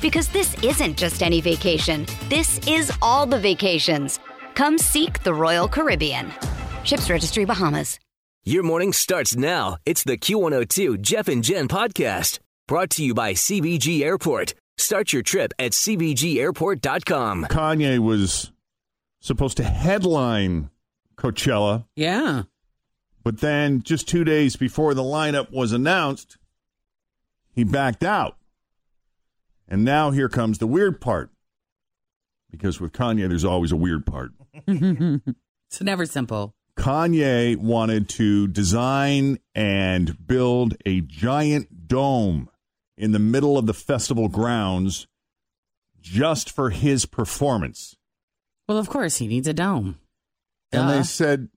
Because this isn't just any vacation. This is all the vacations. Come seek the Royal Caribbean. Ships Registry Bahamas. Your morning starts now. It's the Q102 Jeff and Jen podcast brought to you by CVG Airport. Start your trip at CVGAirport.com. Kanye was supposed to headline Coachella, Yeah. but then just two days before the lineup was announced, he backed out. And now here comes the weird part. Because with Kanye, there's always a weird part. It's never simple. Kanye wanted to design and build a giant dome in the middle of the festival grounds just for his performance. Well, of course, he needs a dome. And Duh. they said,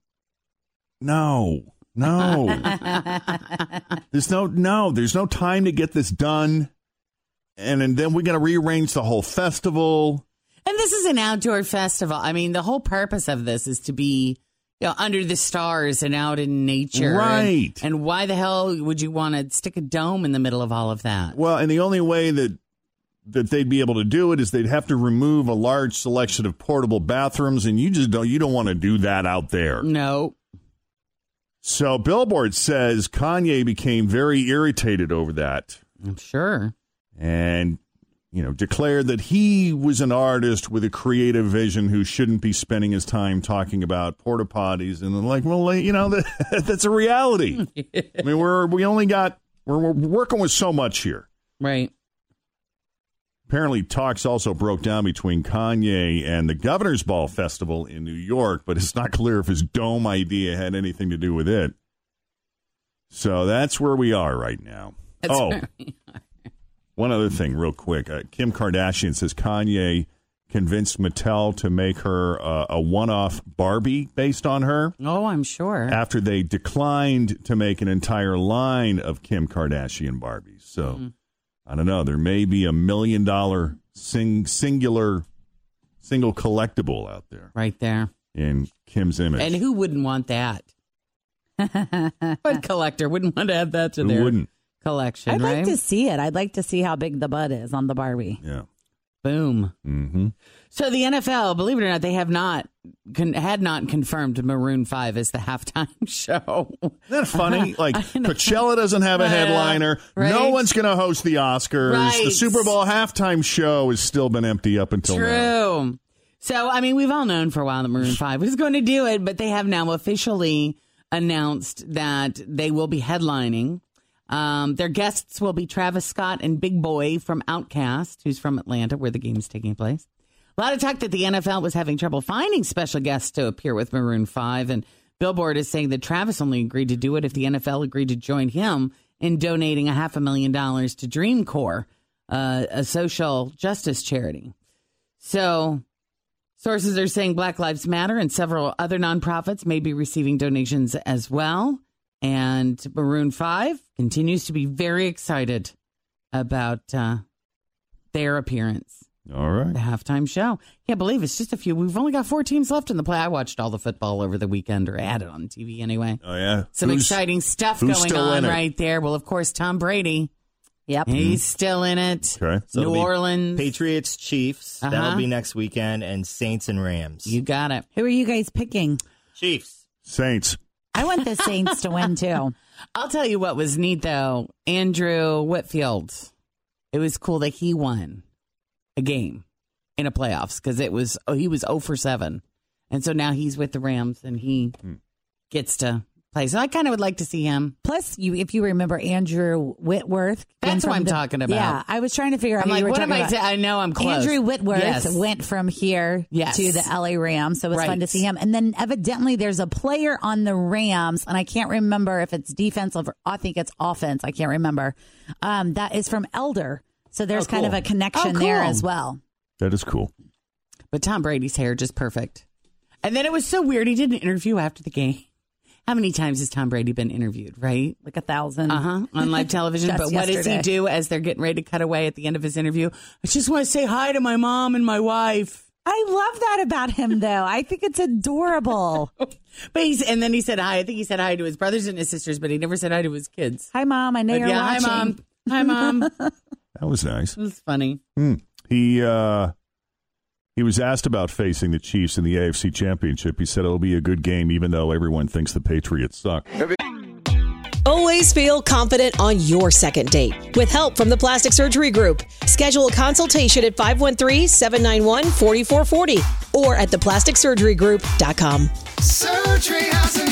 no, no. there's no, no, there's no time to get this done. And, and then we're going to rearrange the whole festival. And this is an outdoor festival. I mean, the whole purpose of this is to be you know, under the stars and out in nature. Right. And, and why the hell would you want to stick a dome in the middle of all of that? Well, and the only way that that they'd be able to do it is they'd have to remove a large selection of portable bathrooms, and you just don't you don't want to do that out there. No. So Billboard says Kanye became very irritated over that, I'm sure. And you know declared that he was an artist with a creative vision who shouldn't be spending his time talking about porta potties. And like, well, you know, that, that's a reality. I mean, we're we only got we're, we're working with so much here. Right. Apparently, talks also broke down between Kanye and the Governor's Ball Festival in New York, but it's not clear if his dome idea had anything to do with it. So that's where we are right now. That's oh, we one other thing, real quick. Uh, Kim Kardashian says Kanye convinced Mattel to make her uh, a one off Barbie based on her Oh, I'm sure. after they declined to make an entire line of Kim Kardashian Barbies. So Mm-hmm. I don't know. There may be a million dollar sing, singular single collectible out there right there. in Kim's image. And who wouldn't want that? what collector wouldn't want to add that to Who their wouldn't? Collection, I'd right? like to see it. I'd like to see how big the butt is on the Barbie. Yeah. Boom. Mm-hmm. So the NFL, believe it or not, they have not con- had not confirmed Maroon Five as the halftime show. Isn't that funny? Like I. Coachella doesn't have a Uh, headliner. No one's going to host the Oscars. The Super Bowl halftime show has still been empty up until now. True. So I mean, we've all known for a while that Maroon Five was going to do it, but they have now officially announced that they will be headlining. Um, their guests will be Travis Scott and Big Boi from Outkast, who's from Atlanta, where the game's taking place. A lot of talk that the NFL was having trouble finding special guests to appear with Maroon 5. And Billboard is saying that Travis only agreed to do it if the NFL agreed to join him in donating a half a million dollars to Dream Corps, uh, a social justice charity. So sources are saying Black Lives Matter and several other nonprofits may be receiving donations as well. And Maroon 5 continues to be very excited about uh, their appearance All right. the halftime show. Can't believe it's just a few. We've only got four teams left in the play. I watched all the football over the weekend, or had it on TV anyway. Oh, yeah. Some Who's- exciting stuff going on right there. Well, of course, Tom Brady. Yep. He's still in it. Okay. So New Orleans. Patriots, Chiefs. Uh-huh. That'll be next weekend, and Saints and Rams. You got it. Who are you guys picking? Chiefs. Saints. I want the Saints to win too. I'll tell you what was neat though. Andrew Whitfield. It was cool that he won a game in a playoffs because it was oh he was 0 for 7. And so now he's with the Rams and he hmm. gets to play. So I kind of would like to see him. Plus, you if you remember Andrew Whitworth. That's what I'm the- talking about. Yeah, I was trying to figure out. I'm who like, you were what am talking I? about. T- I know I'm close. Andrew Whitworth Yes. went from here Yes. to the LA Rams, so it was fun to see him. And then evidently there's a player on the Rams, and I can't remember if it's defensive or I think it's offense. I can't remember. Um, that is from Elder, so there's Oh, kind of a connection Oh, there as well. That is cool. But Tom Brady's hair just perfect. And then it was so weird. He did an interview after the game. How many times has Tom Brady been interviewed? Right. Like a thousand. Uh huh. On live television. But what does he do as they're getting ready to cut away at the end of his interview? I just want to say hi to my mom and my wife. I love that about him, though. I think it's adorable. But he's and then he said hi. I think he said hi to his brothers and his sisters, but he never said hi to his kids. Hi, mom. I know But you're yeah, watching. hi mom. Hi mom. That was nice. it was funny. Hmm. He uh, he was asked about facing the Chiefs in the AFC Championship. He said it'll be a good game, even though everyone thinks the Patriots suck. Always feel confident on your second date. With help from the Plastic Surgery Group, schedule a consultation at 513-791-4440 or at theplasticsurgerygroup.com. Surgery has an art.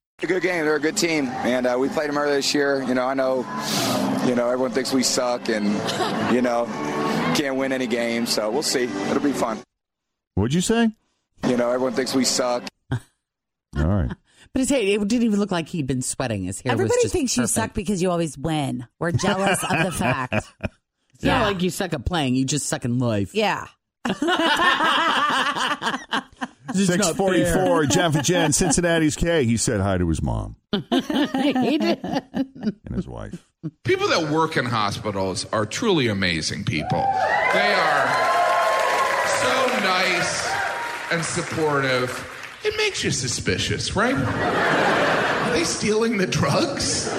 A good game. They're a good team, and uh, we played them earlier this year. You know, I know, you know, everyone thinks we suck, and you know, can't win any games. So we'll see. It'll be fun. What'd you say? You know, everyone thinks we suck. All right. But his hair, it didn't even look like he'd been sweating. His hair was Everybody just thinks you suck because you always win. We're jealous of the fact. It's not like you suck at playing, you just suck in life. Yeah. Six forty four. Jeff and Jen, Cincinnati's K. He said hi to his mom he did. and his wife. People that work in hospitals are truly amazing people. They are so nice and supportive. It makes you suspicious, right? Are they stealing the drugs?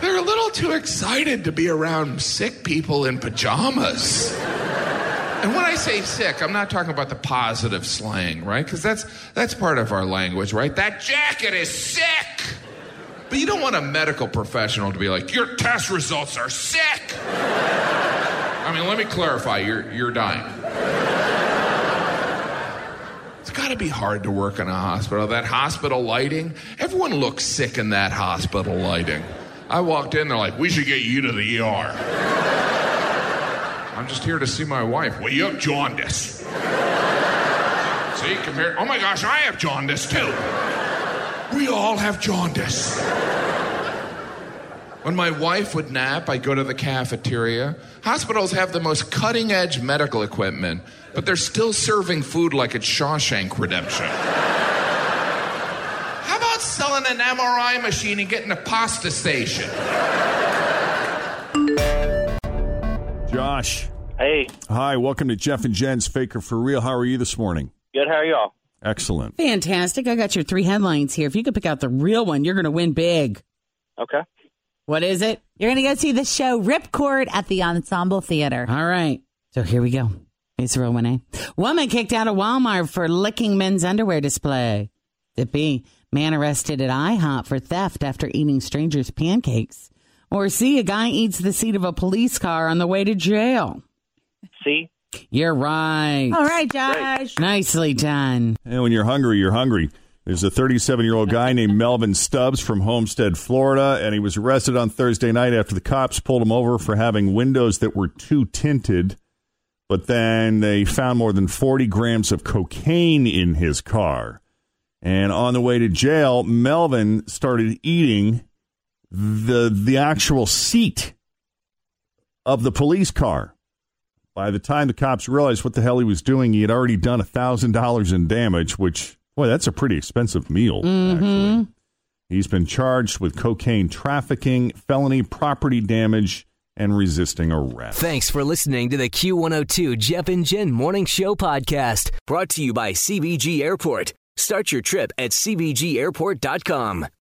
They're a little too excited to be around sick people in pajamas. And when I say sick, I'm not talking about the positive slang, right? Because that's that's part of our language, right? That jacket is sick. But you don't want a medical professional to be like, your test results are sick. I mean, let me clarify, you're you're dying. It's got to be hard to work in a hospital. That hospital lighting, everyone looks sick in that hospital lighting. I walked in, they're like, we should get you to the ER. I'm just here to see my wife. Well, you have jaundice. See, compare. Oh my gosh, I have jaundice too. We all have jaundice. When my wife would nap, I'd go to the cafeteria. Hospitals have the most cutting edge medical equipment, but they're still serving food like it's Shawshank Redemption. How about selling an MRI machine and getting a pasta station? Josh. Hey, Hi, welcome to Jeff and Jen's Faker for Real. How are you this morning? good. How are y'all? Excellent. Fantastic. I got your three headlines here. If you could pick out the real one, you're going to win big. Okay. What is it? You're going to go see the show Ripcord at the Ensemble Theater. All right. So here we go. It's the real one, eh? Woman kicked out of Walmart for licking men's underwear display. It B. Man arrested at IHOP for theft after eating strangers' pancakes. Or C. A guy eats the seat of a police car on the way to jail. See, You're right. All right, Josh. Nicely done. And when you're hungry, you're hungry. There's a 37 year old guy named Melvin Stubbs from Homestead, Florida, and he was arrested on Thursday night after the cops pulled him over for having windows that were too tinted. But then they found more than 40 grams of cocaine in his car. And on the way to jail, Melvin started eating the the actual seat of the police car. By the time the cops realized what the hell he was doing, he had already done $1,000 in damage, which, boy, that's a pretty expensive meal, actually. Mm-hmm. He's been charged with cocaine trafficking, felony property damage, and resisting arrest. Thanks for listening to the Q102 Jeff and Jen Morning Show podcast, brought to you by CVG Airport. Start your trip at CVGAirport.com.